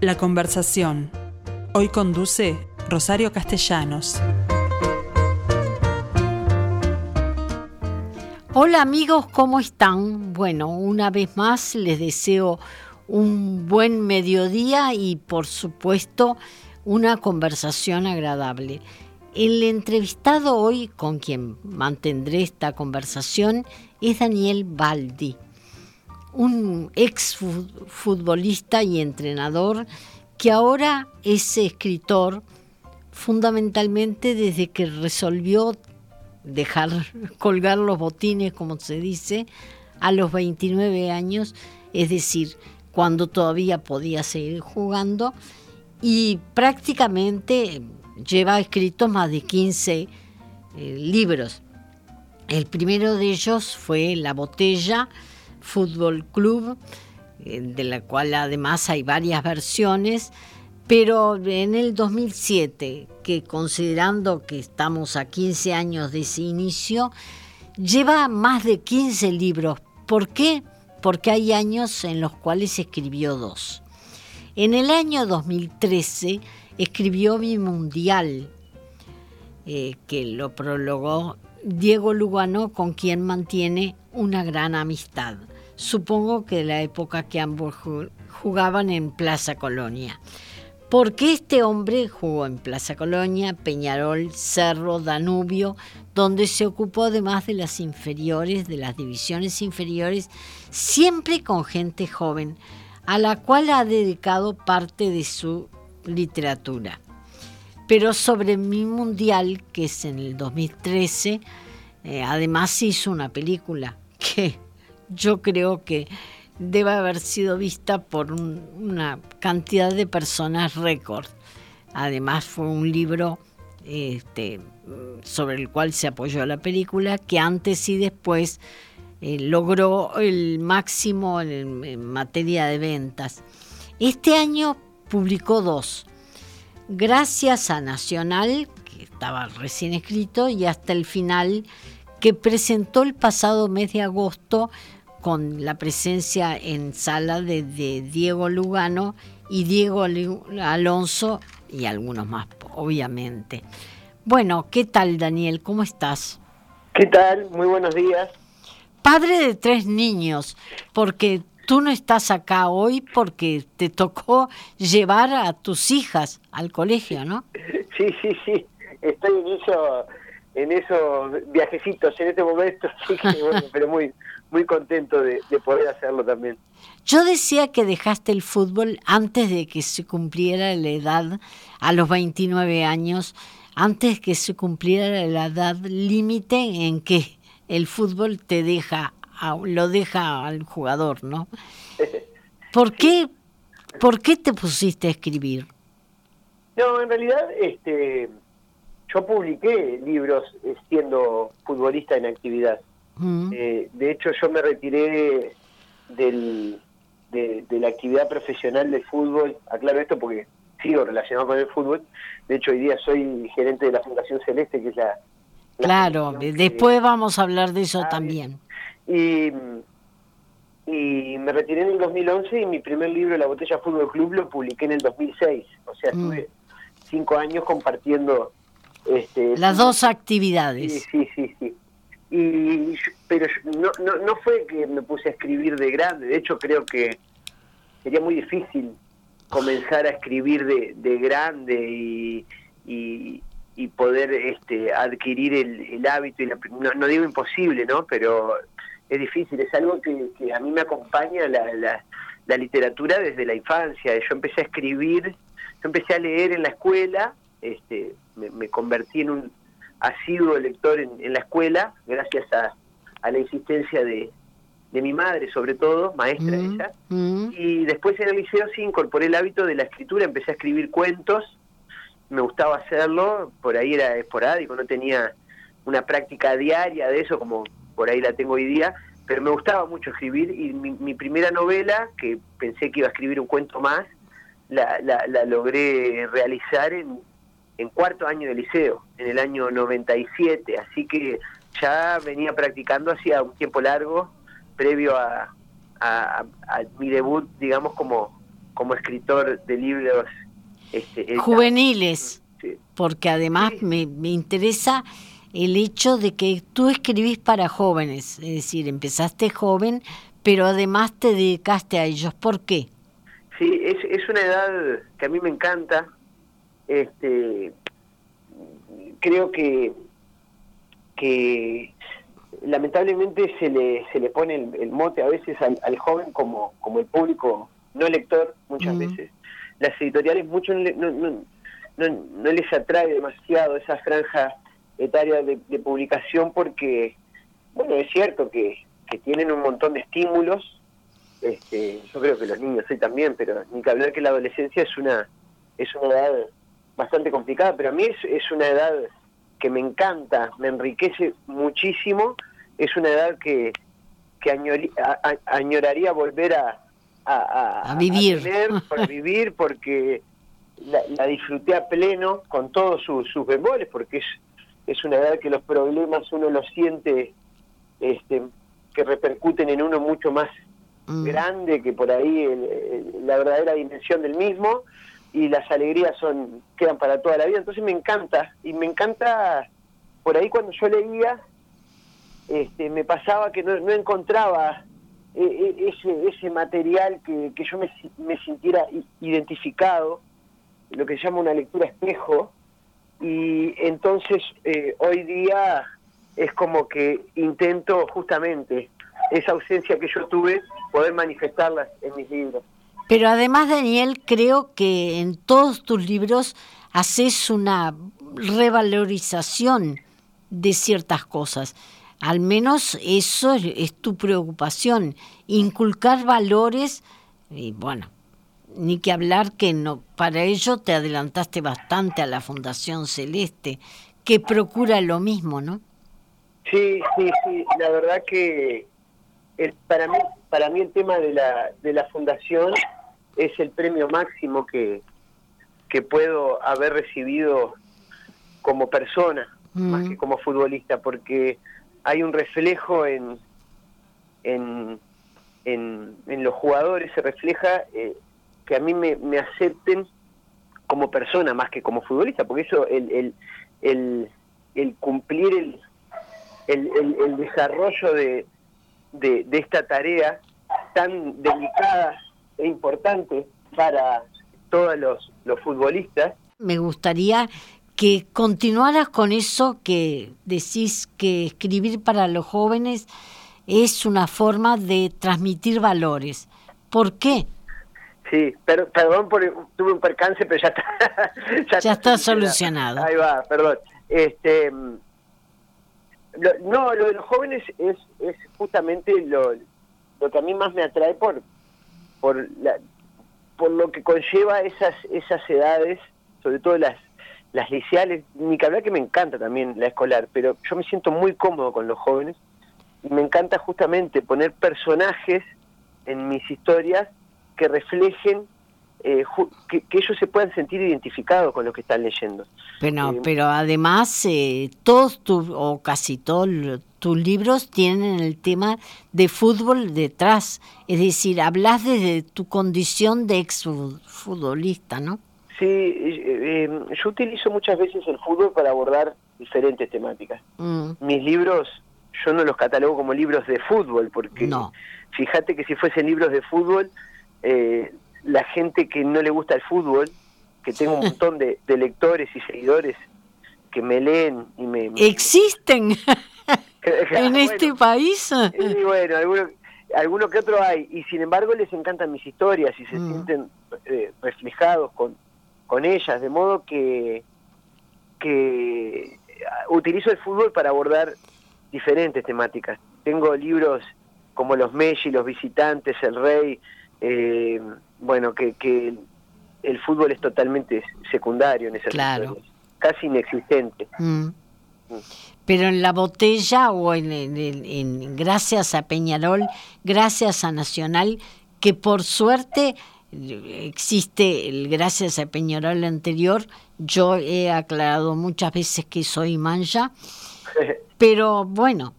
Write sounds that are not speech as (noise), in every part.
La conversación. Hoy conduce Rosario Castellanos. Hola amigos, ¿cómo están? Bueno, una vez más les deseo un buen mediodía y por supuesto una conversación agradable. El entrevistado hoy con quien mantendré esta conversación es Daniel Baldi, un ex futbolista y entrenador que ahora es escritor fundamentalmente desde que resolvió dejar (laughs) colgar los botines, como se dice, a los 29 años, es decir, cuando todavía podía seguir jugando, y prácticamente lleva escritos más de 15 eh, libros. El primero de ellos fue La Botella, Fútbol Club, eh, de la cual además hay varias versiones, pero en el 2007, que considerando que estamos a 15 años de ese inicio, lleva más de 15 libros. ¿Por qué? Porque hay años en los cuales escribió dos. En el año 2013 escribió Mi Mundial, eh, que lo prologó Diego Lugano, con quien mantiene una gran amistad. Supongo que la época que ambos jugaban en Plaza Colonia. Porque este hombre jugó en Plaza Colonia, Peñarol, Cerro, Danubio, donde se ocupó además de las inferiores, de las divisiones inferiores, siempre con gente joven, a la cual ha dedicado parte de su literatura. Pero sobre mi mundial, que es en el 2013, eh, además hizo una película que yo creo que debe haber sido vista por una cantidad de personas récord. Además fue un libro este, sobre el cual se apoyó la película, que antes y después eh, logró el máximo en, materia de ventas. Este año publicó dos, gracias a Nacional, que estaba recién escrito, y hasta el final, que presentó el pasado mes de agosto con la presencia en sala de, Diego Lugano y Diego Alonso y algunos más, obviamente. Bueno, ¿qué tal Daniel? ¿Cómo estás? ¿Qué tal? Muy buenos días. Padre de tres niños, porque tú no estás acá hoy porque te tocó llevar a tus hijas al colegio, ¿no? (laughs) Sí, sí, sí. Estoy en, eso, en esos viajecitos en este momento, (laughs) sí pero muy, muy contento de, poder hacerlo también. Yo decía que dejaste el fútbol antes de que se cumpliera la edad, a los 29 años, antes que se cumpliera la edad límite en que el fútbol te deja, lo deja al jugador, ¿no? (laughs) ¿Por qué, ¿Por qué te pusiste a escribir? No, en realidad, este, yo publiqué libros eh, siendo futbolista en actividad. Eh, de hecho, yo me retiré del, de, la actividad profesional del fútbol, aclaro esto porque sigo relacionado con el fútbol, de hecho hoy día soy gerente de la Fundación Celeste, que es la... claro, después vamos a hablar de eso también. Y, y me retiré en el 2011 y mi primer libro, La Botella Fútbol Club, lo publiqué en el 2006, o sea, mm. estuve cinco años compartiendo... Este, Las dos actividades. Sí, sí, sí, sí y pero no, no, no fue que me puse a escribir de grande, de hecho creo que sería muy difícil comenzar a escribir de, de grande y, y, poder este, adquirir el, hábito, y no, digo imposible, ¿no? pero es difícil, es algo que, que a mí me acompaña la, la, la literatura desde la infancia, yo empecé a escribir, yo empecé a leer en la escuela, este, me convertí en un asiduo lector en, la escuela, gracias a, la insistencia de, mi madre, sobre todo, maestra mm, ella. Mm. Y después en el liceo sí incorporé el hábito de la escritura, empecé a escribir cuentos, me gustaba hacerlo, por ahí era esporádico, no tenía una práctica diaria de eso como por ahí la tengo hoy día, pero me gustaba mucho escribir y mi, primera novela, que pensé que iba a escribir un cuento más, la, la, la logré realizar en, en cuarto año de liceo, en el año 97, así que ya venía practicando hacía un tiempo largo, previo a, mi debut, digamos, como, como escritor de libros este, juveniles, porque además me, me interesa el hecho de que tú escribís para jóvenes, es decir, empezaste joven, pero además te dedicaste a ellos. ¿Por qué? Sí, es, es una edad que a mí me encanta. Este, creo que, que lamentablemente se le, se le pone el, mote a veces al, joven como, como el público no lector muchas veces. Las editoriales mucho no, no, no, no, les atrae demasiado esa franja etaria de, publicación porque, bueno, es cierto que, que tienen un montón de estímulos, este, yo creo que los niños sí también, pero ni que hablar que la adolescencia es una, es una edad bastante complicada, pero a mí es, es una edad que me encanta, me enriquece muchísimo, es una edad que, que añoraría volver a, a, vivir. A (laughs) vivir, porque la, disfruté a pleno con todos sus, sus bemoles, porque es, es una edad que los problemas uno los siente este, que repercuten en uno mucho más mm. grande que por ahí la verdadera dimensión del mismo y las alegrías son quedan para toda la vida entonces me encanta y me encanta por ahí cuando yo leía este, me pasaba que no, no encontraba e, e, ese, ese material que, que yo me, me sintiera identificado lo que se llama una lectura espejo y entonces eh, hoy día es como que intento justamente esa ausencia que yo tuve poder manifestarla en mis libros. Pero además, Daniel, creo que en todos tus libros haces una revalorización de ciertas cosas. Al menos eso es tu preocupación, inculcar valores y bueno, ni que hablar que no, para ello te adelantaste bastante a la Fundación Celeste, que procura lo mismo, ¿no? Sí, sí, sí, la verdad que el, para mí para mí el tema de la de la fundación es el premio máximo que que puedo haber recibido como persona más que mm. como futbolista porque hay un reflejo en en, en, en los jugadores se refleja eh, que a mí me, me acepten como persona más que como futbolista, porque eso, el, el, el, el cumplir el, el, el, desarrollo de, de, esta tarea tan delicada e importante para todos los, los futbolistas. Me gustaría que continuaras con eso que decís que escribir para los jóvenes es una forma de transmitir valores. ¿Por qué? Sí, pero, perdón, por, tuve un percance, pero ya está. (laughs) ya, está, solucionado. Ahí va, perdón. Este, no, lo de los jóvenes es, es justamente lo, lo que a mí más me atrae por, por, la, por lo que conlleva esas, esas edades, sobre todo las, las liceales, ni que hablar que me encanta también la escolar, pero yo me siento muy cómodo con los jóvenes y me encanta justamente poner personajes en mis historias que reflejen eh, que, ellos se puedan sentir identificados con lo que están leyendo. Pero, eh, pero además, eh, todos tus, o casi todos tus libros tienen el tema de fútbol detrás. Es decir, hablas desde tu condición de exfutbolista, ¿no? Sí, yo utilizo muchas veces el fútbol para abordar diferentes temáticas. Mm. Mis libros, yo no los catalogo como libros de fútbol, porque no. fíjate que si fuesen libros de fútbol, eh, la gente que no le gusta el fútbol, que tengo un (laughs) montón de, lectores y seguidores que me leen y me... ¿Existen (laughs) (laughs) en este país? Y bueno, alguno, que otro hay, y sin embargo les encantan mis historias y se mm. sienten eh, reflejados con, con ellas, de modo que, que utilizo el fútbol para abordar diferentes temáticas. Tengo libros como Los Messi, Los Visitantes, El Rey, eh, bueno, que, que el fútbol es totalmente secundario en esa claro. casi inexistente. Mm. Mm. Pero en la botella o en, en, gracias a Peñarol, gracias a Nacional, que por suerte existe el gracias a Peñarol anterior, yo he aclarado muchas veces que soy mancha, (laughs) pero bueno,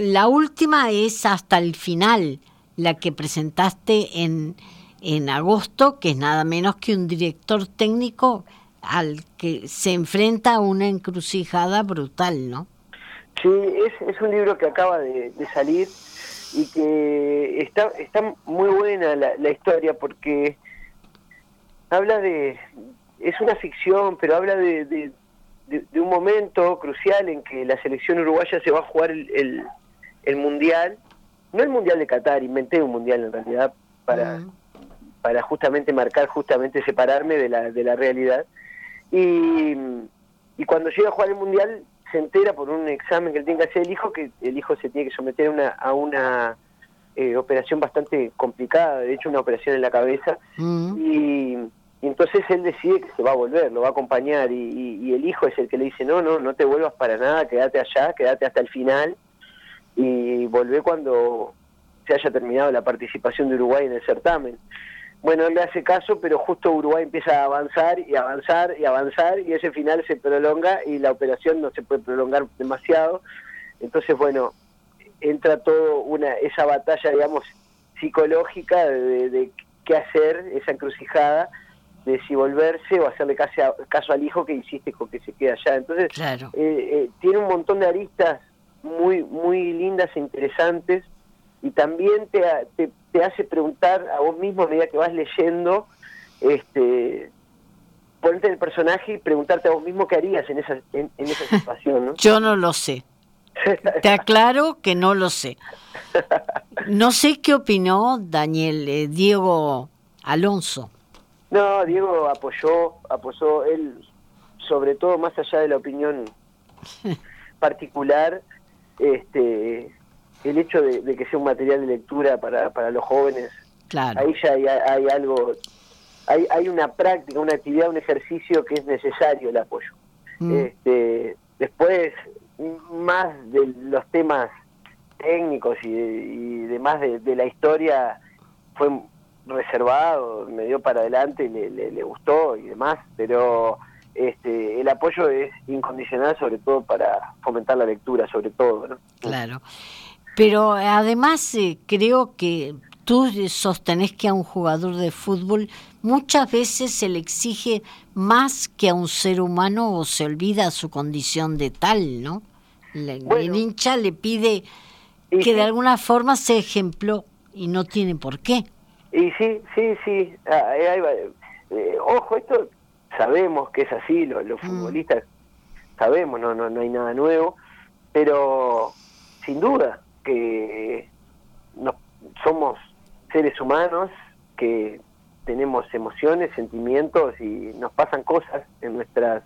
la última es hasta el final la que presentaste en, en agosto, que es nada menos que un director técnico al que se enfrenta a una encrucijada brutal, ¿no? Sí, es, es un libro que acaba de, salir y que está, está muy buena la, historia porque habla de, es una ficción, pero habla de, de, un momento crucial en que la selección uruguaya se va a jugar el, el, mundial, no el mundial de Qatar, inventé un mundial en realidad para, para justamente marcar, justamente separarme de la, de la realidad. Y, y cuando llega a jugar el mundial se entera por un examen que él tiene que hacer el hijo que el hijo se tiene que someter a una, a una eh, operación bastante complicada, de hecho una operación en la cabeza, y, entonces él decide que se va a volver, lo va a acompañar, y, el hijo es el que le dice, no, no, no te vuelvas para nada, quédate allá, quédate hasta el final, y volvé cuando se haya terminado la participación de Uruguay en el certamen. Bueno, él le hace caso, pero justo Uruguay empieza a avanzar y avanzar y avanzar y ese final se prolonga y la operación no se puede prolongar demasiado. Entonces, bueno, entra todo una esa batalla, digamos, psicológica de, qué hacer, esa encrucijada de si volverse o hacerle caso, caso al hijo que insiste con que se quede allá. Entonces, claro. Eh, eh, tiene un montón de aristas muy muy lindas e interesantes y también te, te, hace preguntar a vos mismo a medida que vas leyendo, este, ponerte el personaje y preguntarte a vos mismo qué harías en esa, en, esa situación. ¿no? (laughs) Yo no lo sé. Te aclaro que no lo sé. No sé qué opinó Daniel, eh, Diego Alonso. No, Diego apoyó, apoyó él, sobre todo más allá de la opinión (laughs) particular, este, el hecho de, que sea un material de lectura para, para los jóvenes, claro. ahí ya hay, algo, hay, hay una práctica, una actividad, un ejercicio que es necesario el apoyo. Mm. Este, después, más de los temas técnicos y, y demás de, la historia, fue reservado, me dio para adelante, le, le, gustó y demás, pero este, el apoyo es incondicional, sobre todo para fomentar la lectura, sobre todo. ¿no? Claro. Pero además eh, creo que tú sostenés que a un jugador de fútbol muchas veces se le exige más que a un ser humano o se olvida su condición de tal, ¿no? el hincha le pide que de alguna forma sea ejemplo y no tiene por qué. Y sí, sí, sí. Ah, eh, eh, ojo, esto sabemos que es así, los, mm. futbolistas sabemos, no, no, no hay nada nuevo, pero sin duda, que no, somos seres humanos que tenemos emociones, sentimientos y nos pasan cosas en nuestras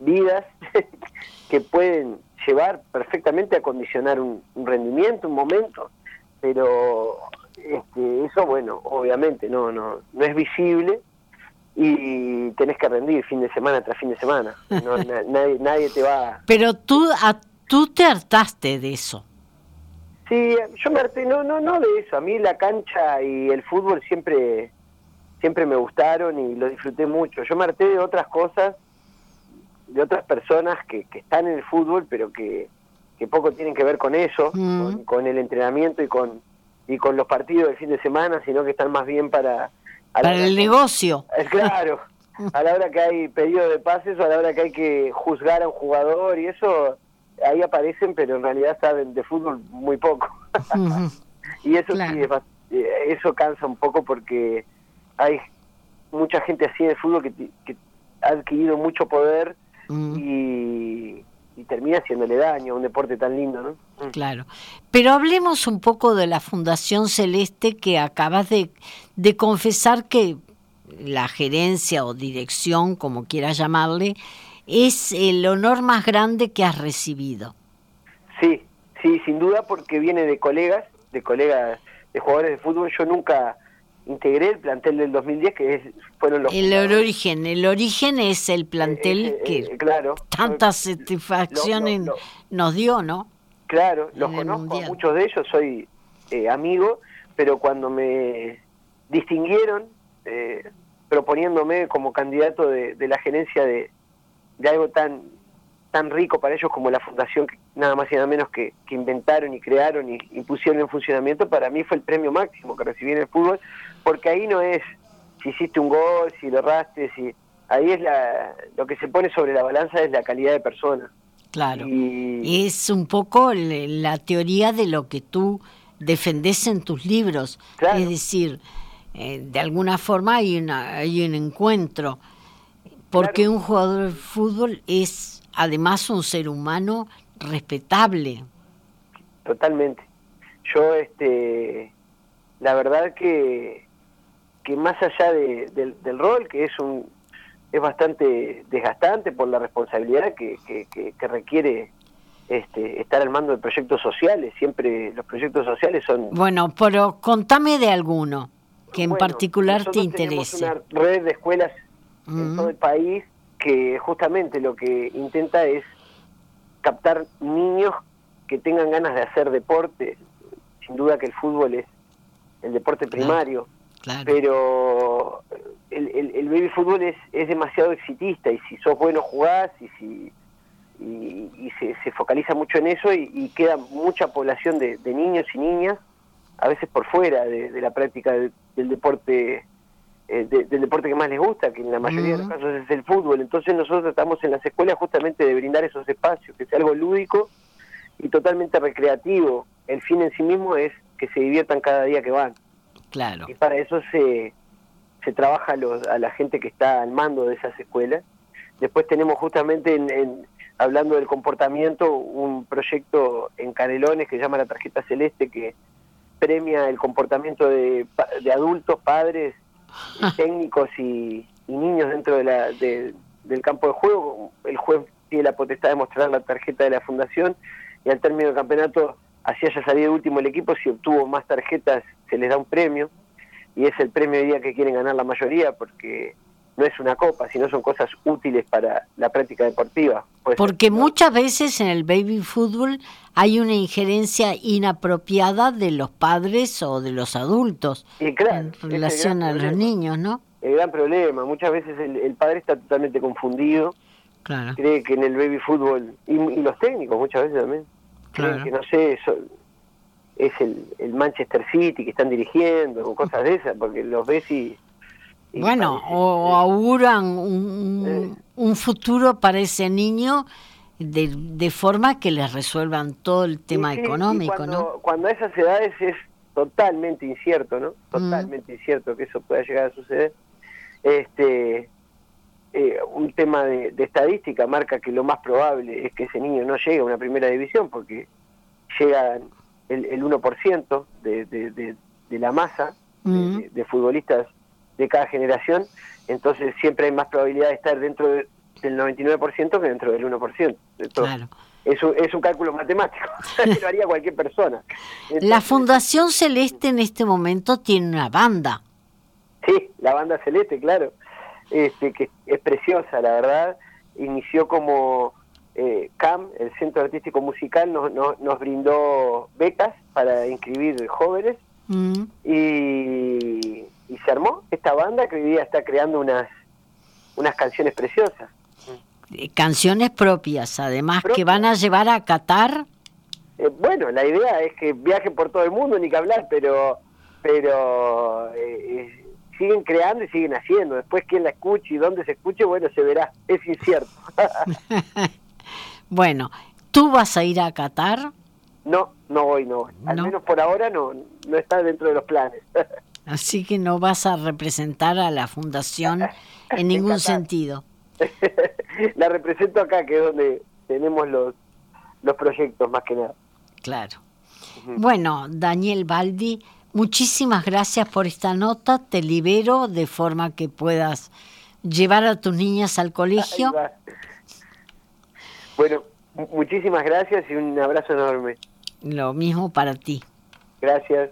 vidas (laughs) que pueden llevar perfectamente a condicionar un, rendimiento, un momento, pero este, eso, bueno, obviamente no, no, no es visible y tenés que rendir fin de semana tras fin de semana. nadie, nadie te va. (laughs) Pero tú, a, tú te hartaste de eso. Sí, yo me no, no, no de eso. A mí la cancha y el fútbol siempre, siempre me gustaron y lo disfruté mucho. Yo me harté de otras cosas, de otras personas que, que están en el fútbol, pero que, que poco tienen que ver con eso, mm. con, el entrenamiento y con y con los partidos del fin de semana, sino que están más bien para... Para el negocio. Es claro, (laughs) a la hora que hay pedido de pases o a la hora que hay que juzgar a un jugador y eso ahí aparecen, pero en realidad saben de fútbol muy poco. (laughs) y eso sí, eh, eso cansa un poco porque hay mucha gente así de fútbol que, ha adquirido mucho poder y, termina haciéndole daño a un deporte tan lindo, ¿no? Mm. Claro. Pero hablemos un poco de la Fundación Celeste que acabas de, de confesar que la gerencia o dirección, como quieras llamarle, es el honor más grande que has recibido. Sí, sí, sin duda, porque viene de colegas, de colegas, de jugadores de fútbol. Yo nunca integré el plantel del 2010, que es, fueron los... El origen, el origen es el plantel eh, eh, que claro, tantas satisfacciones nos dio, ¿no? Claro, los conozco, muchos de ellos soy eh, amigo, pero cuando me distinguieron proponiéndome como candidato de la gerencia de, de algo tan tan rico para ellos como la fundación, nada más y nada menos que, que inventaron y crearon y, y, pusieron en funcionamiento, para mí fue el premio máximo que recibí en el fútbol, porque ahí no es si hiciste un gol, si lo erraste, si ahí es la, lo que se pone sobre la balanza es la calidad de persona. Claro. Y... Es un poco la teoría de lo que tú defendés en tus libros. Es decir, eh, de alguna forma hay, una, hay un encuentro. Porque un jugador de fútbol es además un ser humano respetable. Totalmente. Yo, este, la verdad que, que más allá del rol, que es un es bastante desgastante por la responsabilidad que, que, requiere este, estar al mando de proyectos sociales. Siempre los proyectos sociales son... Bueno, pero contame de alguno que en particular te interese. una red de escuelas en todo el país que justamente lo que intenta es captar niños que tengan ganas de hacer deporte. Sin duda que el fútbol es el deporte primario, pero el, el, baby fútbol es, es demasiado exitista y si sos bueno jugás y si y, se, se, focaliza mucho en eso y, queda mucha población de, niños y niñas a veces por fuera de, la práctica del, deporte eh, del deporte que más les gusta que en la mayoría de los casos es el fútbol. Entonces nosotros estamos en las escuelas justamente de brindar esos espacios que sea algo lúdico y totalmente recreativo. El fin en sí mismo es que se diviertan cada día que van. Claro. Y para eso se se trabaja a, la gente que está al mando de esas escuelas. Después tenemos justamente, en, hablando del comportamiento, un proyecto en Canelones que se llama la Tarjeta Celeste, que premia el comportamiento de, adultos, padres, técnicos y, niños dentro de la, del campo de juego. El juez tiene la potestad de mostrar la tarjeta de la fundación y al término del campeonato, así haya salido último el equipo, si obtuvo más tarjetas se les da un premio y es el premio día que quieren ganar la mayoría porque no es una copa, sino son cosas útiles para la práctica deportiva. porque muchas veces en el baby fútbol hay una injerencia inapropiada de los padres o de los adultos y claro, en relación a los niños, ¿no? El gran problema, muchas veces el, padre está totalmente confundido, claro. cree que en el baby fútbol, y, los técnicos muchas veces también, creen que no sé, eso, es el, el, Manchester City que están dirigiendo o cosas de esas, porque los ves y... bueno, o auguran un, un, futuro para ese niño de, de, forma que les resuelvan todo el tema económico, cuando, ¿no? Cuando a esas edades es totalmente incierto, ¿no? Totalmente incierto que eso pueda llegar a suceder. Este, eh, un tema de, de, estadística marca que lo más probable es que ese niño no llegue a una primera división porque llegan el, el 1% de, de, de, la masa mm. de, futbolistas de cada generación, entonces siempre hay más probabilidad de estar dentro del 99% que dentro del 1%. claro. es, un, es un cálculo matemático, (laughs) lo haría cualquier persona. la Fundación Celeste en este momento tiene una banda. Sí, la banda Celeste, claro, este, que es preciosa, la verdad. Inició como eh, CAM, el Centro Artístico Musical, nos, nos, brindó becas para inscribir jóvenes mm. y, se armó esta banda que hoy día está creando unas, unas canciones preciosas. Eh, canciones propias, además, que van a llevar a Qatar. Eh, bueno, la idea es que viajen por todo el mundo, ni que hablar, pero, pero siguen creando y siguen haciendo. Después quién la escuche y dónde se escuche, bueno, se verá. Es incierto. (laughs) Bueno, ¿tú vas a ir a Qatar? No, no voy, no Al menos por ahora no, no está dentro de los planes. (laughs) Así que no vas a representar a la fundación en (laughs) ningún sentido. (laughs) la represento acá, que es donde tenemos los, los proyectos más que nada. Claro. Bueno, Daniel Baldi, muchísimas gracias por esta nota. Te libero de forma que puedas llevar a tus niñas al colegio. Bueno, muchísimas gracias y un abrazo enorme. Lo mismo para ti. Gracias.